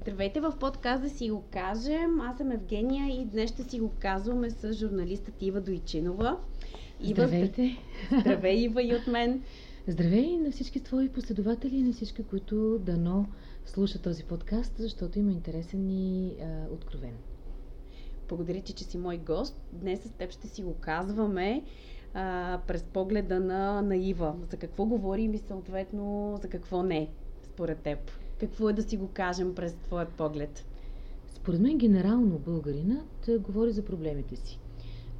Здравейте в подкаст да си го кажем. Аз съм Евгения и днес ще си го казваме с журналистът Ива Дойчинова. Ива, Здравейте! Здравей, Ива, и от мен. Здравей на всички твои последователи и на всички, които дано слушат този подкаст, защото има интересен и а, откровен. Благодаря ти, че си мой гост. Днес с теб ще си го казваме а, през погледа на, на Ива. За какво говорим и съответно за какво не, според теб. Какво е да си го кажем през твоят поглед? Според мен генерално българинът говори за проблемите си.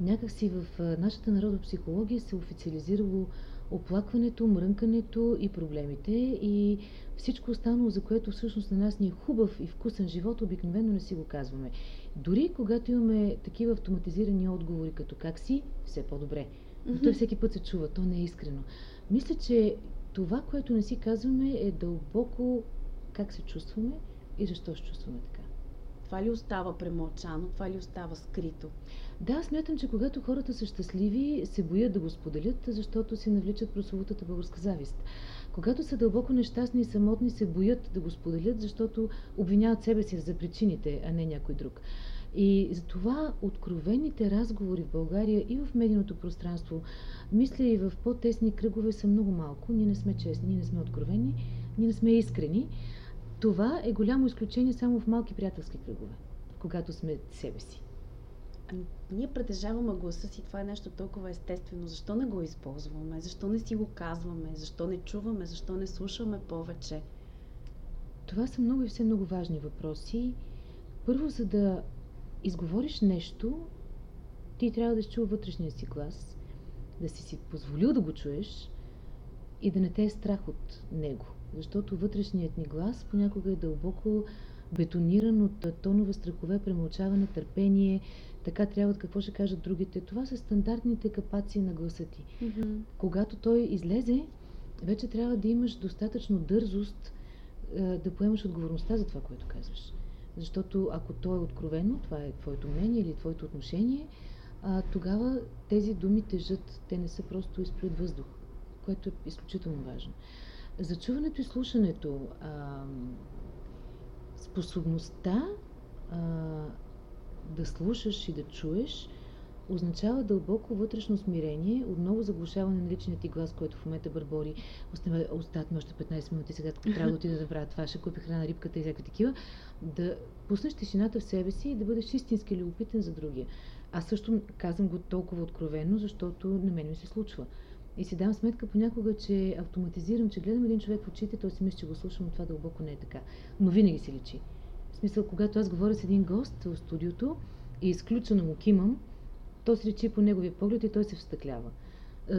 Някак си в нашата народопсихология се официализирало оплакването, мрънкането и проблемите и всичко останало, за което всъщност на нас ни е хубав и вкусен живот, обикновено не си го казваме. Дори когато имаме такива автоматизирани отговори като как си, все по-добре. Но той всеки път се чува, то не е искрено. Мисля, че това, което не си казваме е дълбоко как се чувстваме и защо се чувстваме така. Това ли остава премълчано, това ли остава скрито? Да, смятам, че когато хората са щастливи, се боят да го споделят, защото си навличат прословутата българска завист. Когато са дълбоко нещастни и самотни, се боят да го споделят, защото обвиняват себе си за причините, а не някой друг. И затова откровените разговори в България и в медийното пространство, мисля и в по-тесни кръгове са много малко. Ние не сме честни, ние не сме откровени, ние не сме искрени. Това е голямо изключение само в малки приятелски кръгове, когато сме себе си. А, ние притежаваме гласа си, това е нещо толкова естествено. Защо не го използваме? Защо не си го казваме? Защо не чуваме? Защо не слушаме повече? Това са много и все много важни въпроси. Първо, за да изговориш нещо, ти трябва да чува вътрешния си глас, да си си позволил да го чуеш и да не те е страх от него. Защото вътрешният ни глас понякога е дълбоко бетониран от тонове страхове, премълчаване, търпение, така трябва какво ще кажат другите. Това са стандартните капаци на гласа ти. Mm-hmm. Когато той излезе, вече трябва да имаш достатъчно дързост е, да поемаш отговорността за това, което казваш. Защото ако то е откровено, това е твоето мнение или твоето отношение, а, тогава тези думи тежат. Те не са просто изплюят въздух, което е изключително важно. За чуването и слушането, а, способността а, да слушаш и да чуеш, означава дълбоко вътрешно смирение, отново заглушаване на личния ти глас, който в момента бърбори. Остават ми още 15 минути, сега трябва да отида да правя това, ще купи храна, рибката и всякакви такива. Да пуснеш тишината в себе си и да бъдеш истински любопитен за другия. Аз също казвам го толкова откровенно, защото на мен ми се случва. И си дам сметка понякога, че автоматизирам, че гледам един човек в очите, той си мисли, че го слушам, но това дълбоко не е така. Но винаги се личи. В смисъл, когато аз говоря с един гост в студиото и изключено му кимам, то се речи по неговия поглед и той се встъклява.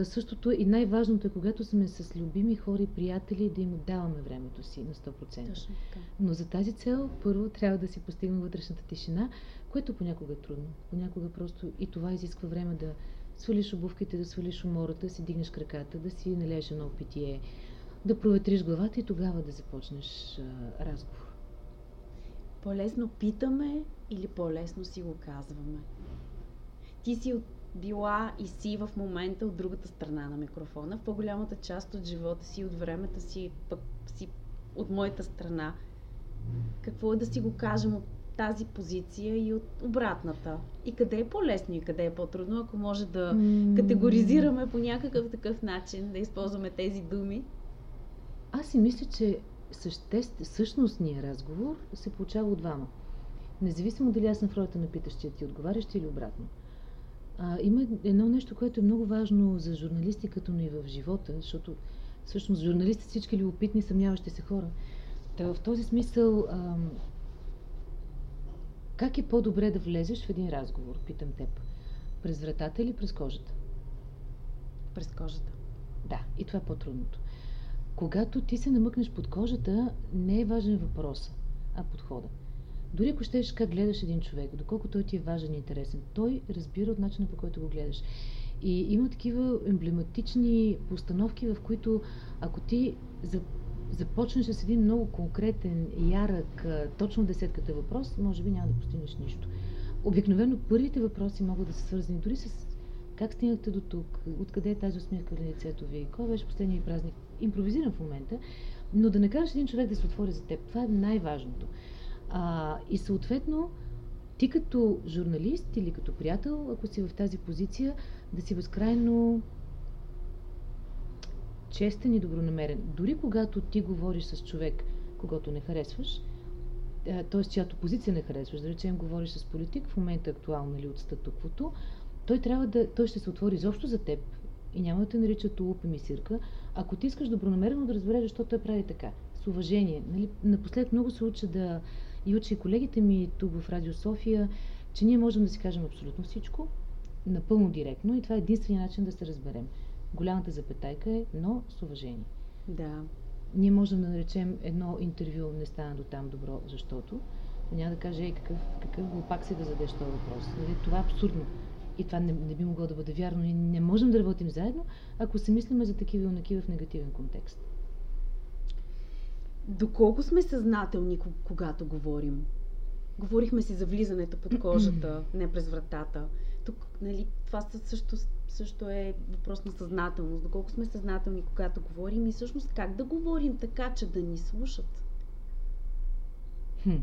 Същото и най-важното е, когато сме с любими хора и приятели, да им отдаваме времето си на 100%. Точно така. Но за тази цел първо трябва да си постигнем вътрешната тишина, което понякога е трудно. Понякога просто и това изисква време да свалиш обувките, да свалиш умората, да си дигнеш краката, да си належеш едно питие, да проветриш главата и тогава да започнеш а, разговор. По-лесно питаме или по-лесно си го казваме? Ти си била и си в момента от другата страна на микрофона. В по-голямата част от живота си, от времето си, пък си от моята страна. Какво е да си го кажем от тази позиция и от обратната? И къде е по-лесно и къде е по-трудно, ако може да категоризираме по някакъв такъв начин, да използваме тези думи? Аз си мисля, че съществ, същностният разговор се получава от двама. Независимо дали аз съм в ролята на питащия ти, отговарящи или обратно. А, има едно нещо, което е много важно за журналистиката, но и в живота, защото всъщност журналисти всички любопитни, съмняващи се хора. Та в този смисъл, а, как е по-добре да влезеш в един разговор, питам теб? През вратата или през кожата? През кожата. Да, и това е по-трудното. Когато ти се намъкнеш под кожата, не е важен въпрос, а подхода. Дори ако щеш как гледаш един човек, доколко той ти е важен и интересен, той разбира от начина по който го гледаш. И има такива емблематични постановки, в които ако ти започнеш с един много конкретен, ярък, точно десетката въпрос, може би няма да постигнеш нищо. Обикновено първите въпроси могат да са свързани дори с как стигнахте до тук, откъде е тази усмивка на лицето ви, кой беше последния празник. Импровизирам в момента, но да не един човек да се отвори за теб. Това е най-важното. А, и съответно, ти като журналист или като приятел, ако си в тази позиция, да си безкрайно честен и добронамерен. Дори когато ти говориш с човек, когато не харесваш, т.е. чиято позиция не харесваш, да речем, говориш с политик, в момента актуално или от статуквото, той трябва да, той ще се отвори изобщо за теб и няма да те нарича тулуп и мисирка, ако ти искаш добронамерено да разбереш защо той прави така, с уважение. Нали? Напоследък много се уча да и уча и колегите ми тук в Радио София, че ние можем да си кажем абсолютно всичко, напълно директно и това е единствения начин да се разберем. Голямата запетайка е, но с уважение. Да. Ние можем да наречем едно интервю не стана до там добро, защото няма да каже, ей, какъв, какъв глупак си да задеш този въпрос. Нали? Това е абсурдно. И това не, не би могло да бъде вярно. Ние не можем да работим заедно, ако се мислиме за такива юнаки в негативен контекст. Доколко сме съзнателни, когато говорим? Говорихме си за влизането под кожата, не през вратата. Тук, нали, това също, също е въпрос на съзнателност. Доколко сме съзнателни, когато говорим и всъщност как да говорим така, че да ни слушат. Хм.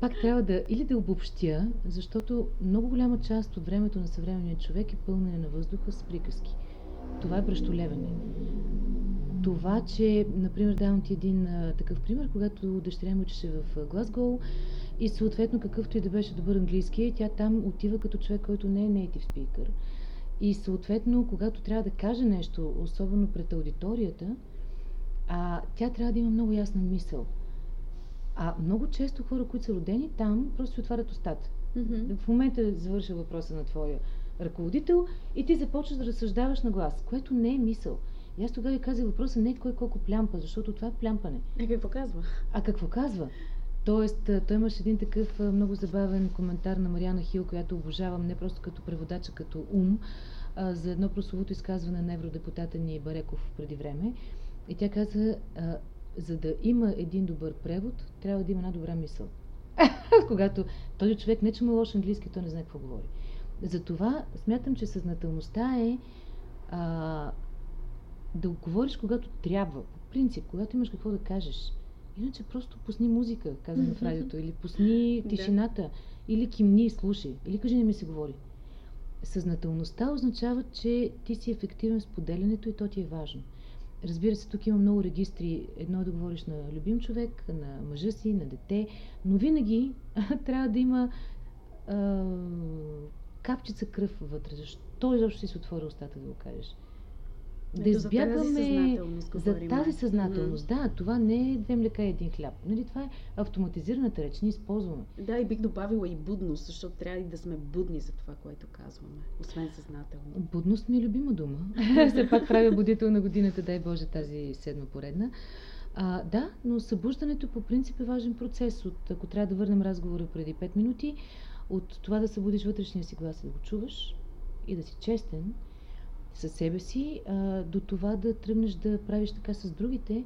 Пак трябва да или да обобщя, защото много голяма част от времето на съвременния човек е пълнене на въздуха с приказки. Това е бръщолевене. Това, че, например, давам ти един а, такъв пример, когато дъщеря ми учеше в Глазгоу и съответно какъвто и да беше добър английски, тя там отива като човек, който не е native speaker. И съответно, когато трябва да каже нещо, особено пред аудиторията, а, тя трябва да има много ясна мисъл. А много често хора, които са родени там, просто си отварят устата. Mm-hmm. В момента завърша въпроса на твоя ръководител и ти започваш да разсъждаваш на глас, което не е мисъл. И аз тогава ви казах въпроса не е кой колко плямпа, защото това е плямпане. А какво казва? А какво казва? Тоест, той имаше един такъв много забавен коментар на Мариана Хил, която обожавам не просто като преводача, като ум, а, за едно прословото изказване на евродепутата ни Бареков преди време. И тя каза, за да има един добър превод, трябва да има една добра мисъл. Когато този човек не че му е лош английски, той не знае какво говори. Затова смятам, че съзнателността е а, да говориш когато трябва. По принцип, когато имаш какво да кажеш. Иначе просто пусни музика, казвам в радиото, или пусни тишината, или кимни и слушай, или кажи не ми се говори. Съзнателността означава, че ти си ефективен в споделянето и то ти е важно. Разбира се, тук има много регистри. Едно е да говориш на любим човек, на мъжа си, на дете, но винаги трябва да има а, капчица кръв вътре. Защо изобщо си се отвори устата да го кажеш? Да избягваме за, за тази съзнателност. Mm. Да, това не е две млека и един хляб. Нали, това е автоматизираната реч, ние използваме. Да, и бих добавила и будност, защото трябва и да сме будни за това, което казваме, освен съзнателно. Будност ми е любима дума. Все пак правя будител на годината, дай Боже, тази седма поредна. А, да, но събуждането по принцип е важен процес. От, ако трябва да върнем разговора преди 5 минути, от това да събудиш вътрешния си глас и да го чуваш и да си честен, със себе си, а, до това да тръгнеш да правиш така с другите,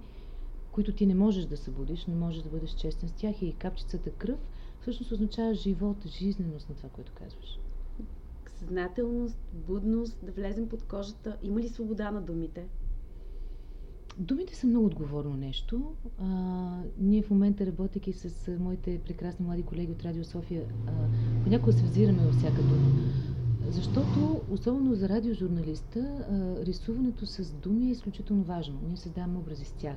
които ти не можеш да събудиш, не можеш да бъдеш честен с тях и капчицата кръв всъщност означава живот, жизненост на това, което казваш. Съзнателност, будност, да влезем под кожата. Има ли свобода на думите? Думите са много отговорно нещо. А, ние в момента, работейки с моите прекрасни млади колеги от Радио София, а, понякога се взираме във всяка дума. Защото, особено за радиожурналиста, рисуването с думи е изключително важно. Ние създаваме образи с тях.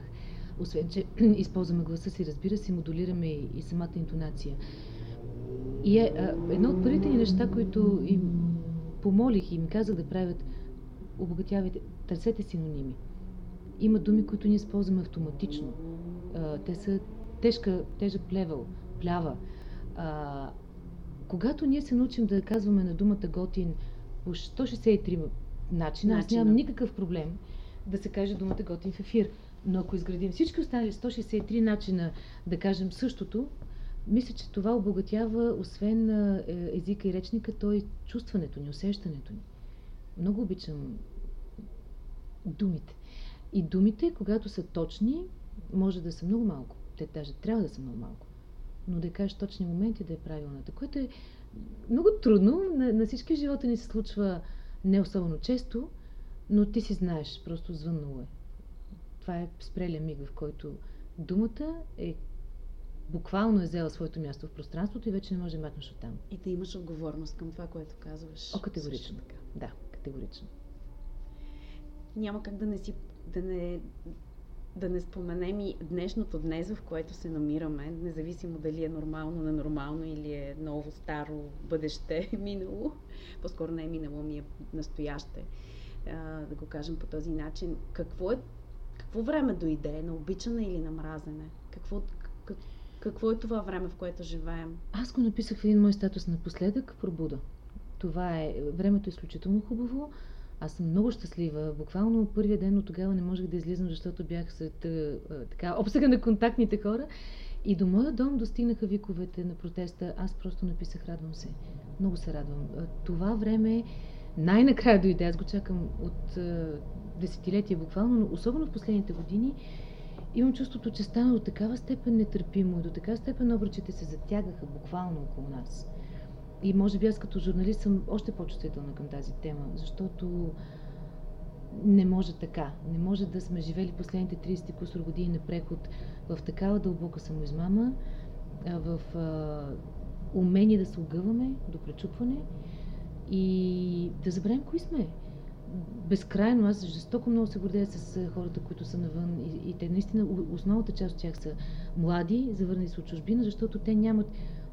Освен, че използваме гласа си, разбира се, модулираме и, самата интонация. И е, едно от първите ни неща, които им помолих и ми казах да правят, обогатявайте, търсете синоними. Има думи, които ние използваме автоматично. Те са тежка, тежък плевел, плява. Когато ние се научим да казваме на думата готин по 163 начина, аз нямам никакъв проблем да се каже думата готин в ефир. Но ако изградим всички останали 163 начина да кажем същото, мисля, че това обогатява, освен е, езика и речника, то и чувстването ни, усещането ни. Много обичам думите. И думите, когато са точни, може да са много малко. Те даже трябва да са много малко но да кажеш точни моменти да е правилната, което е много трудно. На, на всички живота ни се случва не особено често, но ти си знаеш, просто звъннало е. Това е спрелия миг, в който думата е буквално е взела своето място в пространството и вече не може да махнеш оттам. И да имаш отговорност към това, което казваш. О, категорично. Така. Да, категорично. Няма как да не си да не да не споменем и днешното днес, в което се намираме, независимо дали е нормално, ненормално или е ново, старо, бъдеще, минало. По-скоро не е минало, ми е настояще. Да го кажем по този начин. Какво е какво време дойде? На обичане или на мразене? Какво, как, какво е това време, в което живеем? Аз го написах в един мой статус напоследък пробуда. Това е. Времето е изключително хубаво. Аз съм много щастлива. Буквално първия ден от тогава не можех да излизам, защото бях след така, обсега на контактните хора. И до моя дом достигнаха виковете на протеста. Аз просто написах радвам се. Много се радвам. Това време най-накрая дойде. Аз го чакам от десетилетия буквално, но особено в последните години имам чувството, че стана до такава степен нетърпимо и до такава степен обръчите се затягаха буквално около нас. И може би аз като журналист съм още по-чувствителна към тази тема, защото не може така. Не може да сме живели последните 30 кусор години на преход в такава дълбока самоизмама, в умение да се огъваме до пречупване и да забравим кои сме безкрайно. Аз жестоко много се гордея с хората, които са навън и, и те наистина, основната част от тях са млади, завърнали се от чужбина, защото те нямат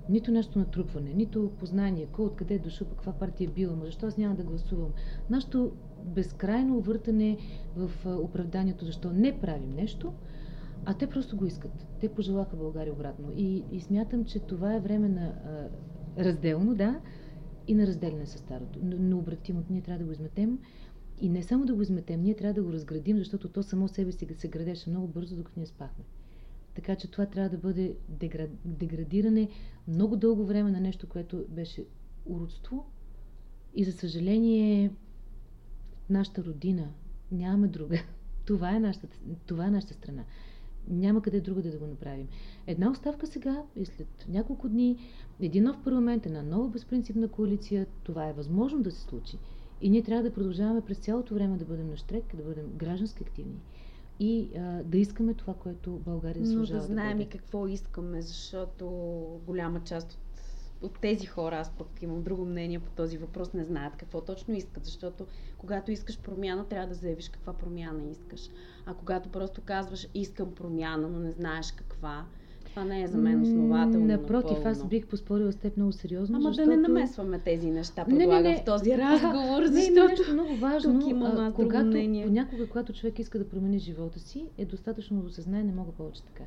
нито нещо натрупване, нито познание, кой откъде е дошъл, каква партия е била, защо аз няма да гласувам. Нашето безкрайно увъртане в оправданието, защо не правим нещо, а те просто го искат. Те пожелаха България обратно. И, и смятам, че това е време на а, разделно, да, и на разделяне с старото. Необратимото ние трябва да го изметем. И не само да го изметем, ние трябва да го разградим, защото то само себе си се градеше много бързо, докато ние спахме. Така че това трябва да бъде деградиране много дълго време на нещо, което беше уродство. И за съжаление, нашата родина, нямаме друга. Това е нашата, това е нашата страна. Няма къде друга да го направим. Една оставка сега и след няколко дни, един нов парламент, една нова безпринципна коалиция, това е възможно да се случи. И ние трябва да продължаваме през цялото време да бъдем на штрек, да бъдем граждански активни и а, да искаме това, което България заслужава. Но да знаем да и какво искаме, защото голяма част от, от тези хора, аз пък имам друго мнение по този въпрос, не знаят какво точно искат, защото когато искаш промяна, трябва да заявиш каква промяна искаш. А когато просто казваш искам промяна, но не знаеш каква, това не е за мен основателно. Напротив, напълно. аз бих поспорила с теб много сериозно. Ама защото... да не намесваме тези неща, предлагам не, не, не. в този разговор, а, защото не, нещо много важно. Тук има а, когато, понякога, когато човек иска да промени живота си, е достатъчно да осъзнае, не мога повече така.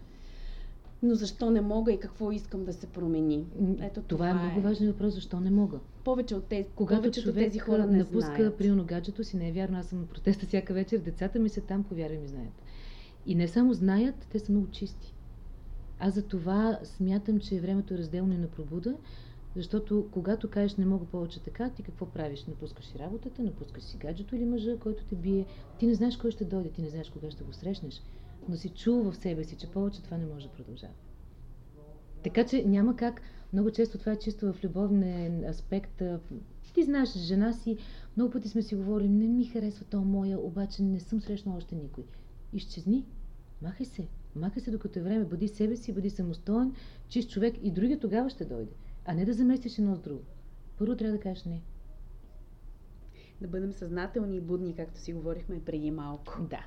Но защо не мога и какво искам да се промени? Ето това, това е много важен въпрос, защо не мога. Повече от тези, Когато повечето човек тези хора не напуска знаят. гаджето си, не е вярно, аз съм на протеста всяка вечер, децата ми са там, повярвай ми, знаят. И не само знаят, те са много чисти. Аз за това смятам, че времето е разделно и на пробуда, защото когато кажеш не мога повече така, ти какво правиш? Напускаш си работата, напускаш си гаджето или мъжа, който те бие. Ти не знаеш кой ще дойде, ти не знаеш кога ще го срещнеш, но си чул в себе си, че повече това не може да продължава. Така че няма как, много често това е чисто в любовен аспект. Ти знаеш, жена си, много пъти сме си говорили, не ми харесва то моя, обаче не съм срещнала още никой. Изчезни, махай се, Махай се докато е време, бъди себе си, бъди самостоен, чист човек и другия тогава ще дойде. А не да заместиш едно с друго. Първо трябва да кажеш не. Да бъдем съзнателни и будни, както си говорихме преди малко. Да.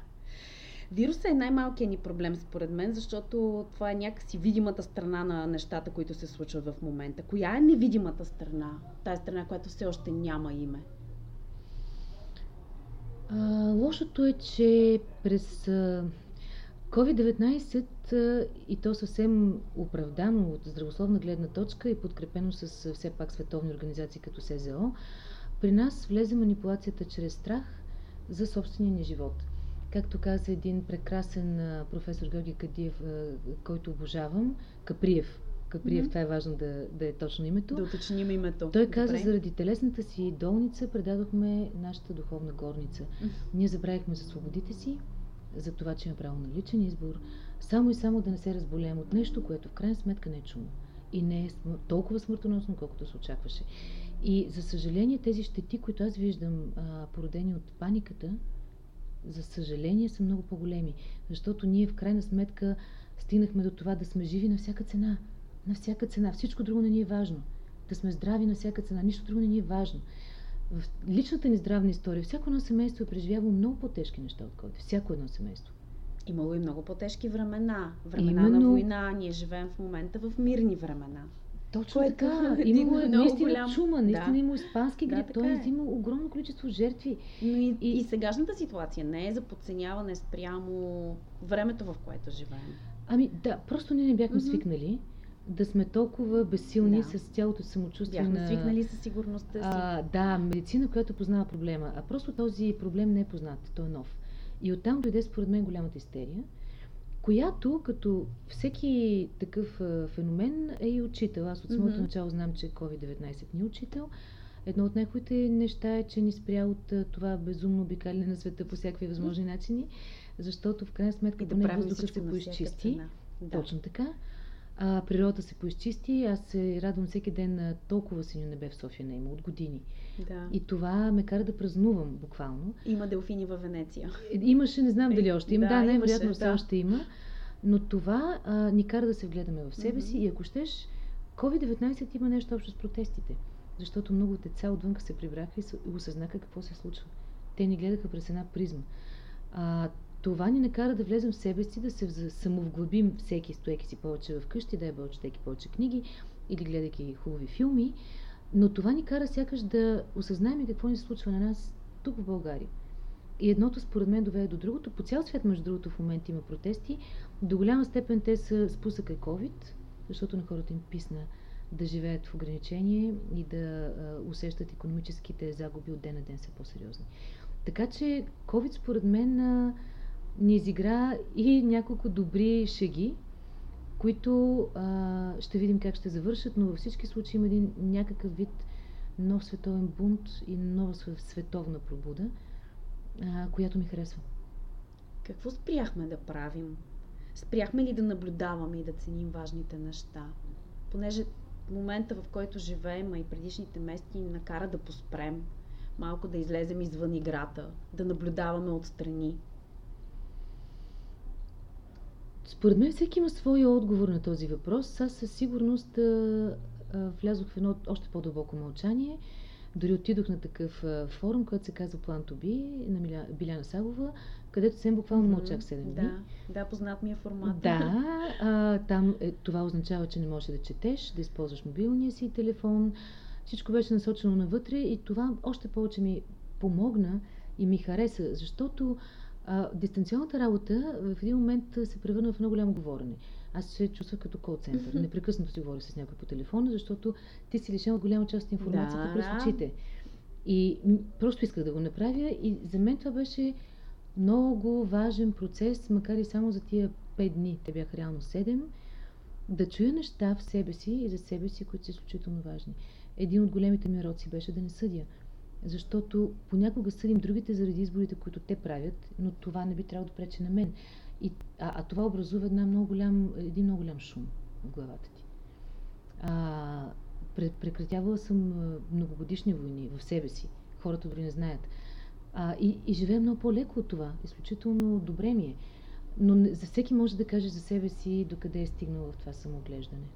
Вирусът е най-малкият ни проблем, според мен, защото това е някакси видимата страна на нещата, които се случват в момента. Коя е невидимата страна? Тая страна, която все още няма име. А, лошото е, че през COVID-19 и то съвсем оправдано от здравословна гледна точка и подкрепено с все пак световни организации като СЗО, при нас влезе манипулацията чрез страх за собствения ни живот. Както каза един прекрасен професор Георги Кадиев, който обожавам, Каприев. Каприев, mm-hmm. това е важно да, да е точно името. Да уточним името. Той каза, Добре. заради телесната си долница предадохме нашата духовна горница. Mm-hmm. Ние забравихме за свободите си, за това, че има право на личен избор, само и само да не се разболеем от нещо, което в крайна сметка не е чумо. И не е толкова смъртоносно, колкото се очакваше. И за съжаление тези щети, които аз виждам, а, породени от паниката, за съжаление, са много по-големи. Защото ние в крайна сметка стигнахме до това да сме живи на всяка цена. На всяка цена. Всичко друго не ни е важно. Да сме здрави на всяка цена. Нищо друго не ни е важно. В личната ни здравна история, всяко едно семейство е преживяло много по-тежки неща от COVID. Всяко едно семейство. Имало и много по-тежки времена. Времена Именно... на война. Ние живеем в момента в мирни времена. Точно което така. Имало е наистина голям... чума, наистина да. има испански грип, да, т.е. е. има огромно количество жертви. Но и, и... и сегашната ситуация не е за подценяване спрямо времето, в което живеем. Ами да, просто ние не бяхме mm-hmm. свикнали да сме толкова безсилни да. с цялото самочувствие Бяхме на... свикнали със сигурността си. А, да, медицина, която познава проблема. А просто този проблем не е познат, той е нов. И оттам дойде според мен голямата истерия, която като всеки такъв а, феномен е и учител. Аз от самото mm-hmm. начало знам, че COVID-19 ни е учител. Едно от най-хубавите неща е, че ни спря от а, това безумно обикаляне на света по всякакви възможни начини, защото в крайна сметка поне въздухът се поизчисти. Да. Точно така. А, природата се поизчисти. Аз се радвам всеки ден на толкова синьо небе в София не има от години. Да. И това ме кара да празнувам буквално. Има делфини във Венеция. Имаше, не знам дали още има. Да, да най-вероятно все да. още има. Но това а, ни кара да се вгледаме в себе mm-hmm. си и ако щеш, COVID-19 има нещо общо с протестите. Защото много деца отвънка се прибраха и осъзнаха какво се случва. Те ни гледаха през една призма. А, това ни накара да влезем в себе си, да се самовглъбим всеки, стоеки си повече вкъщи, да е четейки повече книги или гледайки хубави филми, но това ни кара сякаш да осъзнаем какво ни се случва на нас тук в България. И едното според мен доведе до другото. По цял свят, между другото, в момента има протести. До голяма степен те са спусъка COVID, защото на хората им писна да живеят в ограничение и да усещат економическите загуби от ден на ден са по-сериозни. Така че COVID според мен ни изигра и няколко добри шеги, които а, ще видим как ще завършат, но във всички случаи има един някакъв вид нов световен бунт и нова световна пробуда, а, която ми харесва. Какво спряхме да правим? Спряхме ли да наблюдаваме и да ценим важните неща? Понеже момента, в който живеем, а и предишните месеци ни накара да поспрем, малко да излезем извън играта, да наблюдаваме отстрани, Според мен всеки има своя отговор на този въпрос. Аз със сигурност а, а, влязох в едно още по-дълбоко мълчание. Дори отидох на такъв а, форум, който се казва План Тоби на Миля, Биляна Сагова, където съм буквално мълчах 7 дни. Да, да, познат ми е формат. Да, а, там е, това означава, че не можеш да четеш, да използваш мобилния си телефон. Всичко беше насочено навътре и това още повече ми помогна и ми хареса, защото а, дистанционната работа в един момент се превърна в много голямо говорене. Аз се чувствах като кол-център. Непрекъснато си говоря с някой по телефона, защото ти си лишен от голяма част от информацията да, през очите. И просто исках да го направя и за мен това беше много важен процес, макар и само за тия 5 дни, те бяха реално 7, да чуя неща в себе си и за себе си, които са изключително важни. Един от големите ми роци беше да не съдя защото понякога съдим другите заради изборите, които те правят, но това не би трябвало да пречи на мен. И, а, а това образува една много голям, един много голям шум в главата ти. А, прекратявала съм многогодишни войни в себе си. Хората дори не знаят. А, и, и живея много по-леко от това. Изключително добре ми е. Но за всеки може да каже за себе си докъде е стигнал в това самоглеждане.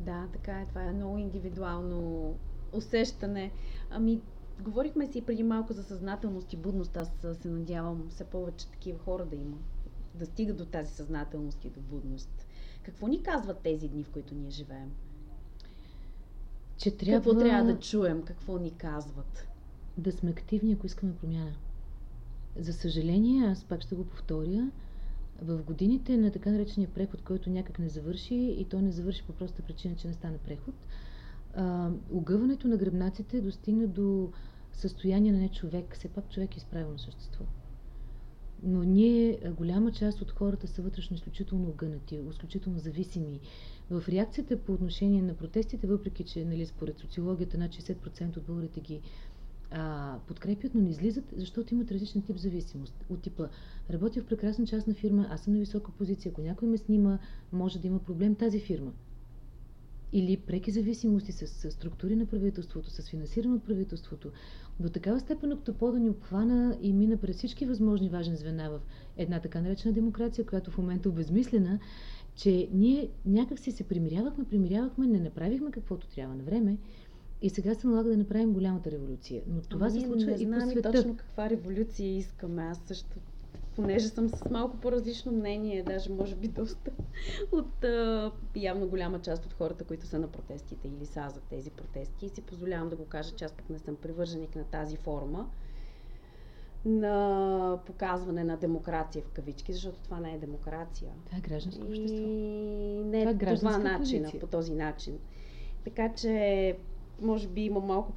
Да, така е. Това е много индивидуално усещане. Ами, Говорихме си преди малко за съзнателност и будност. Аз се надявам все повече такива хора да има. Да стига до тази съзнателност и до будност. Какво ни казват тези дни, в които ние живеем? Че трябва... Какво трябва да чуем? Какво ни казват? Да сме активни, ако искаме промяна. За съжаление, аз пак ще го повторя, в годините на така наречения преход, който някак не завърши и то не завърши по проста причина, че не стане преход, а, огъването на гръбнаците достигна до състояние на не човек. Все пак човек е изправено същество. Но ние, голяма част от хората са вътрешно изключително огънати, изключително зависими. В реакцията по отношение на протестите, въпреки че нали, според социологията над 60% от българите ги а, подкрепят, но не излизат, защото имат различен тип зависимост. От типа, работя в прекрасна частна фирма, аз съм на висока позиция, ако някой ме снима, може да има проблем тази фирма. Или преки зависимости с, с структури на правителството, с финансиране от правителството, до такава степен октопода ни обхвана и мина през всички възможни важни звена в една така наречена демокрация, която в момента е обезмислена, че ние някак си се примирявахме, примирявахме, не направихме каквото трябва на време и сега се налага да направим голямата революция. Но това ами, се случва и по света. точно каква революция искаме. Аз също понеже съм с малко по-различно мнение, даже може би доста от а, явно голяма част от хората, които са на протестите или са за тези протести и си позволявам да го кажа, че аз пък не съм привърженик на тази форма на показване на демокрация в кавички, защото това не е демокрация. Това е гражданско общество. И не е това е по това начин, по този начин. Така че, може би има малко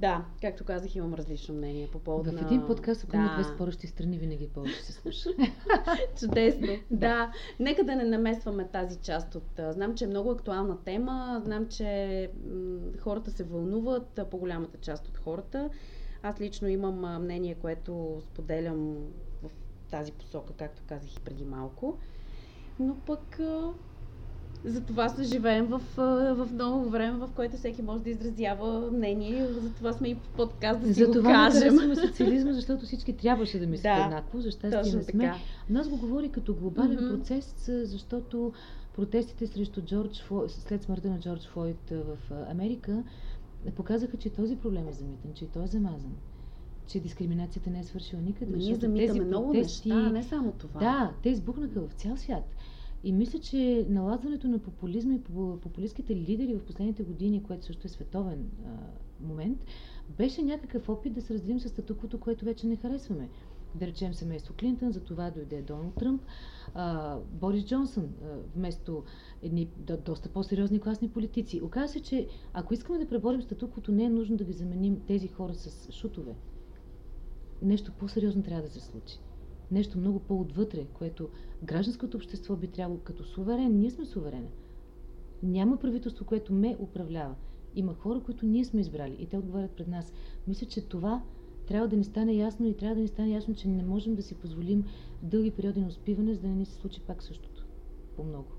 да, както казах, имам различно мнение по повода на... В един подкаст, ако да. има две спорещи страни, винаги повече се слуша. Чудесно. да. Нека да не намесваме тази част от... Знам, че е много актуална тема. Знам, че м- хората се вълнуват, по-голямата част от хората. Аз лично имам мнение, което споделям в тази посока, както казах и преди малко. Но пък затова се живеем в, в ново време, в което всеки може да изразява мнение. Затова сме и подкаст да си За го това кажем. За социализма, защото всички трябваше да мислят да, еднакво. За щастие не сме. Така. Нас го говори като глобален mm-hmm. процес, защото протестите срещу Джордж Флойд, след смъртта на Джордж Флойд в Америка показаха, че този проблем е замитен, че и той е замазан че дискриминацията не е свършила никъде. ние замитаме тези много протести, неща, не само това. Да, те избухнаха в цял свят. И мисля, че налазването на популизма и популистските лидери в последните години, което също е световен а, момент, беше някакъв опит да се разделим с статуквото, което вече не харесваме. Да речем семейство Клинтън, за това дойде Доналд Тръмп, а, Борис Джонсън, а, вместо едни да, доста по-сериозни класни политици. Оказва се, че ако искаме да преборим статуквото, не е нужно да ги заменим тези хора с шутове. Нещо по-сериозно трябва да се случи нещо много по-отвътре, което гражданското общество би трябвало като суверен. Ние сме суверена. Няма правителство, което ме управлява. Има хора, които ние сме избрали и те отговарят пред нас. Мисля, че това трябва да ни стане ясно и трябва да ни стане ясно, че не можем да си позволим дълги периоди на успиване, за да не ни се случи пак същото. По-много.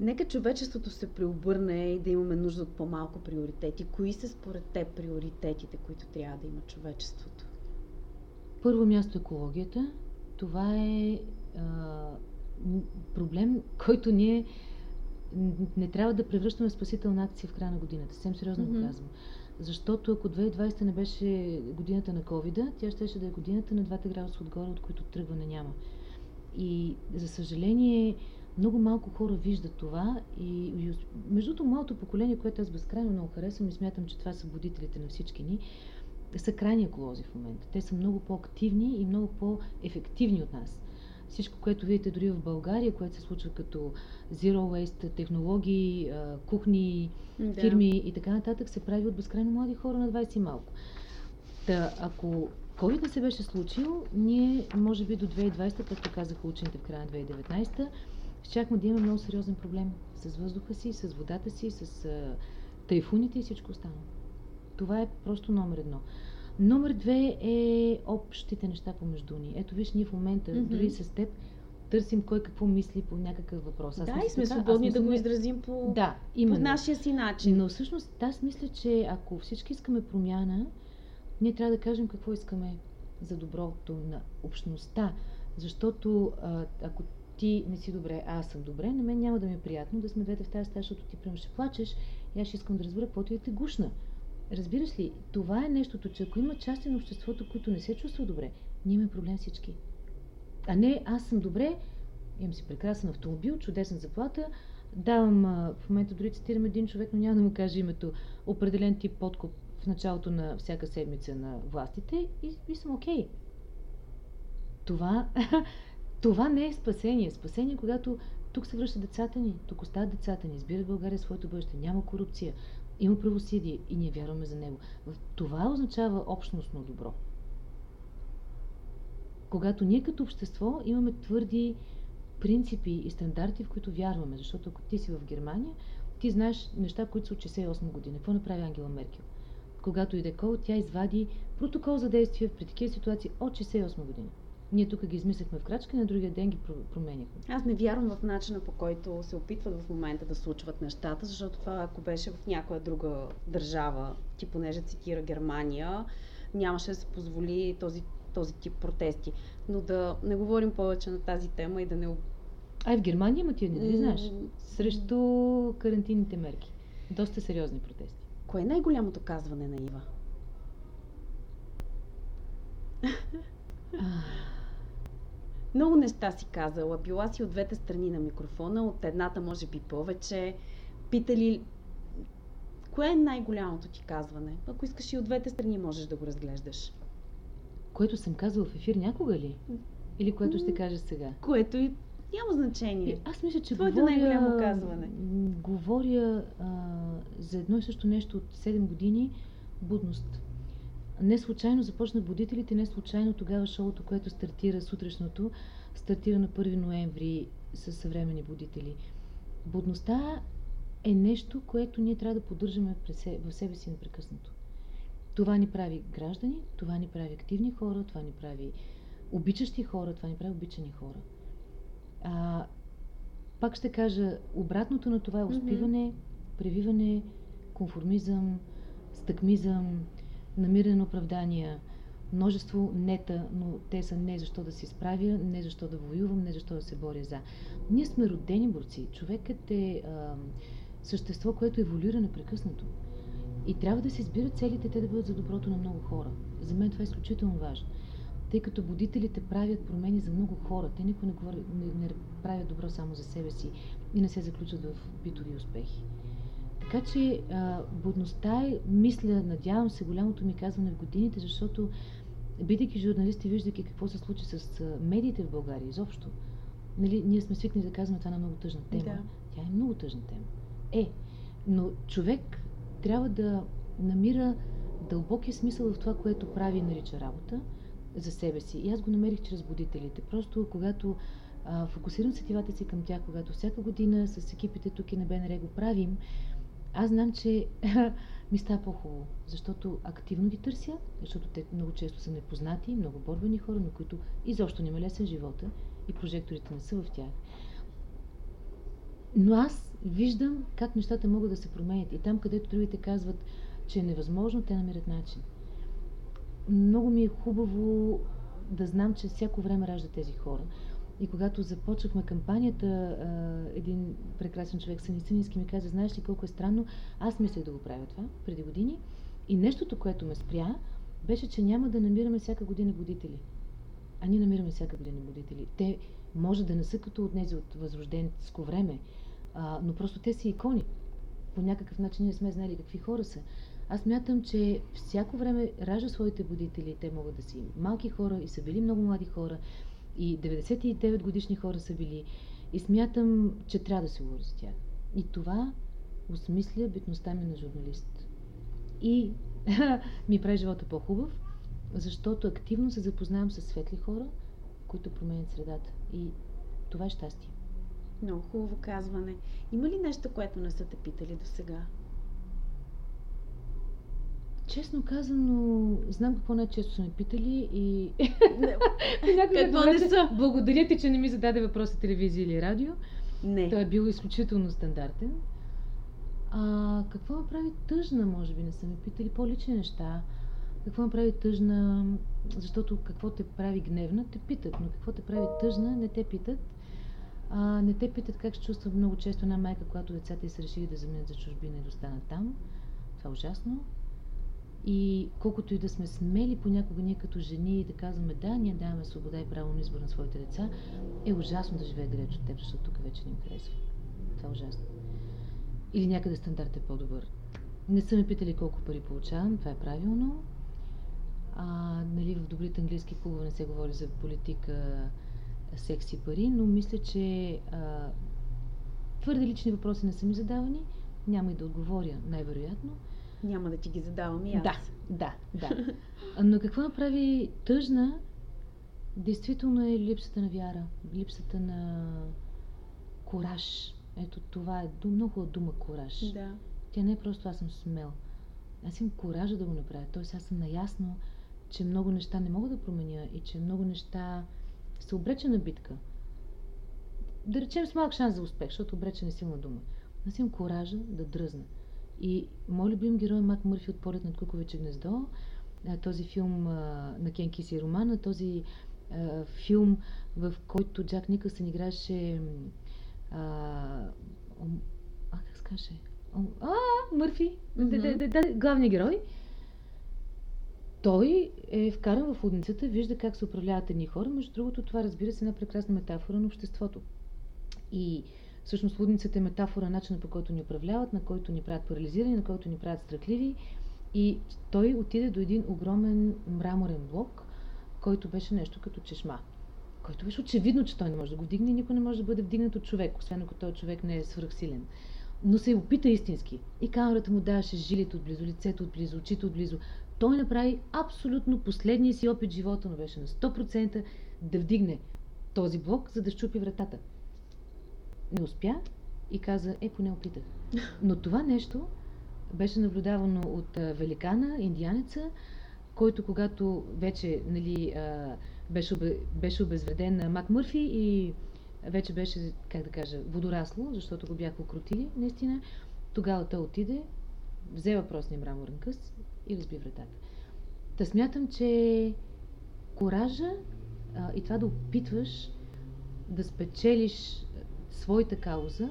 Нека човечеството се преобърне и да имаме нужда от по-малко приоритети. Кои са според теб приоритетите, които трябва да има човечеството? Първо място екологията. Това е а, проблем, който ние не трябва да превръщаме в спасителна акция в края на годината. Съвсем сериозно mm-hmm. го казвам. Защото ако 2020 не беше годината на covid тя ще да е годината на двата градуса отгоре, от които тръгване няма. И за съжаление, много малко хора виждат това и, и между другото, моето поколение, което аз безкрайно много харесвам и смятам, че това са будителите на всички ни, са крайни еколози в момента. Те са много по-активни и много по-ефективни от нас. Всичко, което видите дори в България, което се случва като Zero Waste, технологии, кухни, да. фирми и така нататък, се прави от безкрайно млади хора на 20 и малко. Та, ако COVID не се беше случил, ние, може би до 2020, както казаха учените в края на 2019, щяхме да имаме много сериозен проблем с въздуха си, с водата си, с тайфуните и всичко останало. Това е просто номер едно. Номер две е общите неща помежду ни. Ето виж, ние в момента, mm-hmm. дори с теб, търсим кой какво мисли по някакъв въпрос. Аз да, и сме така, свободни да го изразим по, да, по нашия си начин. Но всъщност аз мисля, че ако всички искаме промяна, ние трябва да кажем какво искаме за доброто на общността. Защото а, ако ти не си добре, а аз съм добре, на мен няма да ми е приятно да сме двете в тази стая, защото ти прямо ще плачеш и аз ще искам да разбера какво ти е те гушна. Разбираш ли, това е нещото, че ако има части на обществото, които не се чувства добре, ние имаме проблем всички. А не, аз съм добре, имам си прекрасен автомобил, чудесна заплата, давам, в момента дори цитирам един човек, но няма да му кажа името, определен тип подкуп в началото на всяка седмица на властите и, и съм окей. Okay. Това, това не е спасение. Спасение, когато тук се връщат децата ни, тук остават децата ни, избират България своето бъдеще, няма корупция, има правосъдие и ние вярваме за него. Това означава общностно добро. Когато ние като общество имаме твърди принципи и стандарти, в които вярваме, защото ако ти си в Германия, ти знаеш неща, които са от 68 година. Какво направи Ангела Меркел? Когато иде кол, тя извади протокол за действие при такива ситуации от 68 година. Ние тук ги измисляхме в крачка, на другия ден ги променяхме. Аз не вярвам в начина по който се опитват в момента да случват нещата, защото това ако беше в някоя друга държава, ти понеже цитира Германия, нямаше да се позволи този, този тип протести. Но да не говорим повече на тази тема и да не... А в Германия има ти, не знаеш? Срещу карантинните мерки. Доста сериозни протести. Кое е най-голямото казване на Ива? Много неща си казала. Била си от двете страни на микрофона, от едната може би повече. Питали Кое е най-голямото ти казване? Ако искаш и от двете страни можеш да го разглеждаш. Което съм казала в ефир някога ли? Или което ще кажа сега? Което и няма значение. И аз мисля, че Твоето говоря, най-голямо казване. Говоря а, за едно и също нещо от 7 години будност. Не случайно започна будителите, не случайно тогава шоуто, което стартира сутрешното, стартира на 1 ноември с съвремени будители. Будността е нещо, което ние трябва да поддържаме в себе си непрекъснато. Това ни прави граждани, това ни прави активни хора, това ни прави обичащи хора, това ни прави обичани хора. А, пак ще кажа, обратното на това е успиване, превиване, конформизъм, стъкмизъм, намиране на оправдания, множество нета, но те са не защо да се справя, не защо да воювам, не защо да се боря за. Ние сме родени борци. Човекът е а, същество, което еволюира непрекъснато. И трябва да се избират целите те да бъдат за доброто на много хора. За мен това е изключително важно. Тъй като будителите правят промени за много хора. Те никой не, говори, не, не правят добро само за себе си и не се заключат в битови успехи. Така че а, будността е, мисля, надявам се, голямото ми казване в годините, защото бидейки журналисти, виждайки какво се случи с медиите в България изобщо, нали, ние сме свикнали да казваме това на много тъжна тема. Да. Тя е много тъжна тема. Е, но човек трябва да намира дълбокия смисъл в това, което прави и нарича работа за себе си. И аз го намерих чрез будителите. Просто когато а, фокусирам сетивата си към тях, когато всяка година с екипите тук и на БНР го правим, аз знам, че ми става по-хубаво, защото активно ги търся, защото те много често са непознати, много борбени хора, на които изобщо не ме лесен живота и прожекторите не са в тях. Но аз виждам как нещата могат да се променят. И там, където другите казват, че е невъзможно, те намерят начин. Много ми е хубаво да знам, че всяко време ражда тези хора. И когато започнахме кампанията, един прекрасен човек, Санисинински, ми каза, знаеш ли колко е странно, аз мислех да го правя това преди години. И нещото, което ме спря, беше, че няма да намираме всяка година будители. А ние намираме всяка година будители. Те може да не са като от тези от възрожденско време, но просто те са икони. По някакъв начин ние сме знали какви хора са. Аз мятам, че всяко време ражда своите будители. Те могат да си малки хора и са били много млади хора. И 99 годишни хора са били. И смятам, че трябва да се говори с тях. И това осмисля битността ми на журналист. И ми прави живота по-хубав, защото активно се запознавам с светли хора, които променят средата. И това е щастие. Много хубаво казване. Има ли нещо, което не са те питали до сега? Честно казано, знам какво най-често са ме питали и... какво не са? Благодаря ти, че не ми зададе въпроса телевизия или радио. Не. Той е бил изключително стандартен. А, какво ме прави тъжна, може би не са ме питали по-лични неща. Какво ме прави тъжна, защото какво те прави гневна, те питат, но какво те прави тъжна, не те питат. А, не те питат как се чувства много често една майка, когато децата й са решили да заминат за чужбина и да останат там. Това е ужасно. И колкото и да сме смели понякога ние като жени и да казваме да, ние даваме свобода и право на избор на своите деца, е ужасно да живее далеч от теб, защото тук вече не им харесва. Това е ужасно. Или някъде стандарт е по-добър. Не са ме питали колко пари получавам, това е правилно. А, нали, в добрите английски клубове не се говори за политика, секси пари, но мисля, че а, твърде лични въпроси не са ми задавани. Няма и да отговоря, най-вероятно. Няма да ти ги задавам и аз. Да, да, да. Но какво направи тъжна, действително е липсата на вяра, липсата на кораж. Ето това е много дума кораж. Да. Тя не е просто аз съм смел. Аз имам коража да го направя. Тоест аз съм наясно, че много неща не мога да променя и че много неща се обречена битка, да речем с малък шанс за успех, защото обречена е силна дума, аз имам коража да дръзна. И мой любим герой Мак Мърфи от полет над Куковиче гнездо, този филм на Кен Киси романа, този филм, в който Джак Никълсън играше а, а как се каже? А, Мърфи, главният герой. Той е вкаран в лудницата, вижда как се управляват едни хора. Между другото, това разбира се е една прекрасна метафора на обществото. И всъщност лудницата е метафора начина по който ни управляват, на който ни правят парализирани, на който ни правят страхливи. И той отиде до един огромен мраморен блок, който беше нещо като чешма. Който беше очевидно, че той не може да го вдигне и никой не може да бъде вдигнат от човек, освен ако този човек не е свръхсилен. Но се опита истински. И камерата му даваше жилите отблизо, лицето отблизо, очите отблизо. Той направи абсолютно последния си опит живота, но беше на 100% да вдигне този блок, за да щупи вратата. Не успя и каза, е, поне опитах. Но това нещо беше наблюдавано от великана, индианеца, който когато вече нали, беше, беше обезвреден Мак Мърфи и вече беше, как да кажа, водорасло, защото го бяха окрутили, наистина, тогава той отиде, взе въпросния мраморен къс и разби вратата. Та смятам, че коража а, и това да опитваш да спечелиш своята кауза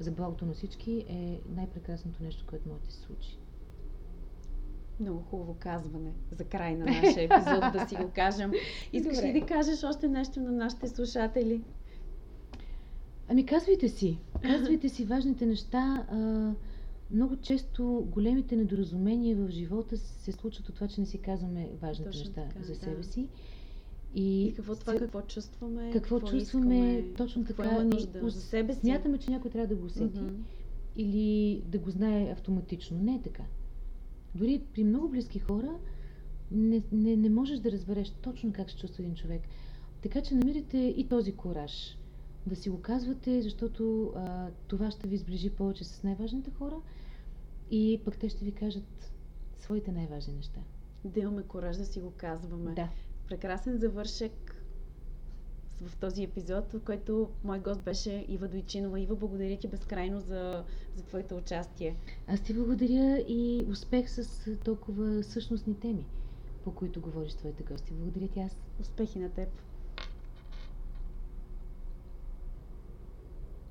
за благото на всички е най-прекрасното нещо, което може да се случи. Много хубаво казване за край на нашия епизод, да си го кажем. Искаш Добре. ли да кажеш още нещо на нашите слушатели? Ами казвайте си. Казвайте си важните неща. А, много често големите недоразумения в живота се случват от това, че не си казваме важните Точно неща така, за себе да. си. И, и какво това, какво чувстваме, какво, какво чувстваме, искаме, точно така. Има нужда и, за себе си. Смятаме, че някой трябва да го усети mm-hmm. или да го знае автоматично. Не е така. Дори при много близки хора не, не, не можеш да разбереш точно как се чувства един човек. Така че намирате и този кораж да си го казвате, защото а, това ще ви сближи повече с най-важните хора и пък те ще ви кажат своите най-важни неща. Да имаме кораж да си го казваме. Да. Прекрасен завършек в този епизод, в който мой гост беше Ива Дойчинова. Ива, благодаря ти безкрайно за, за твоето участие. Аз ти благодаря и успех с толкова същностни теми, по които говориш твоите гости. Благодаря ти аз. Успехи на теб.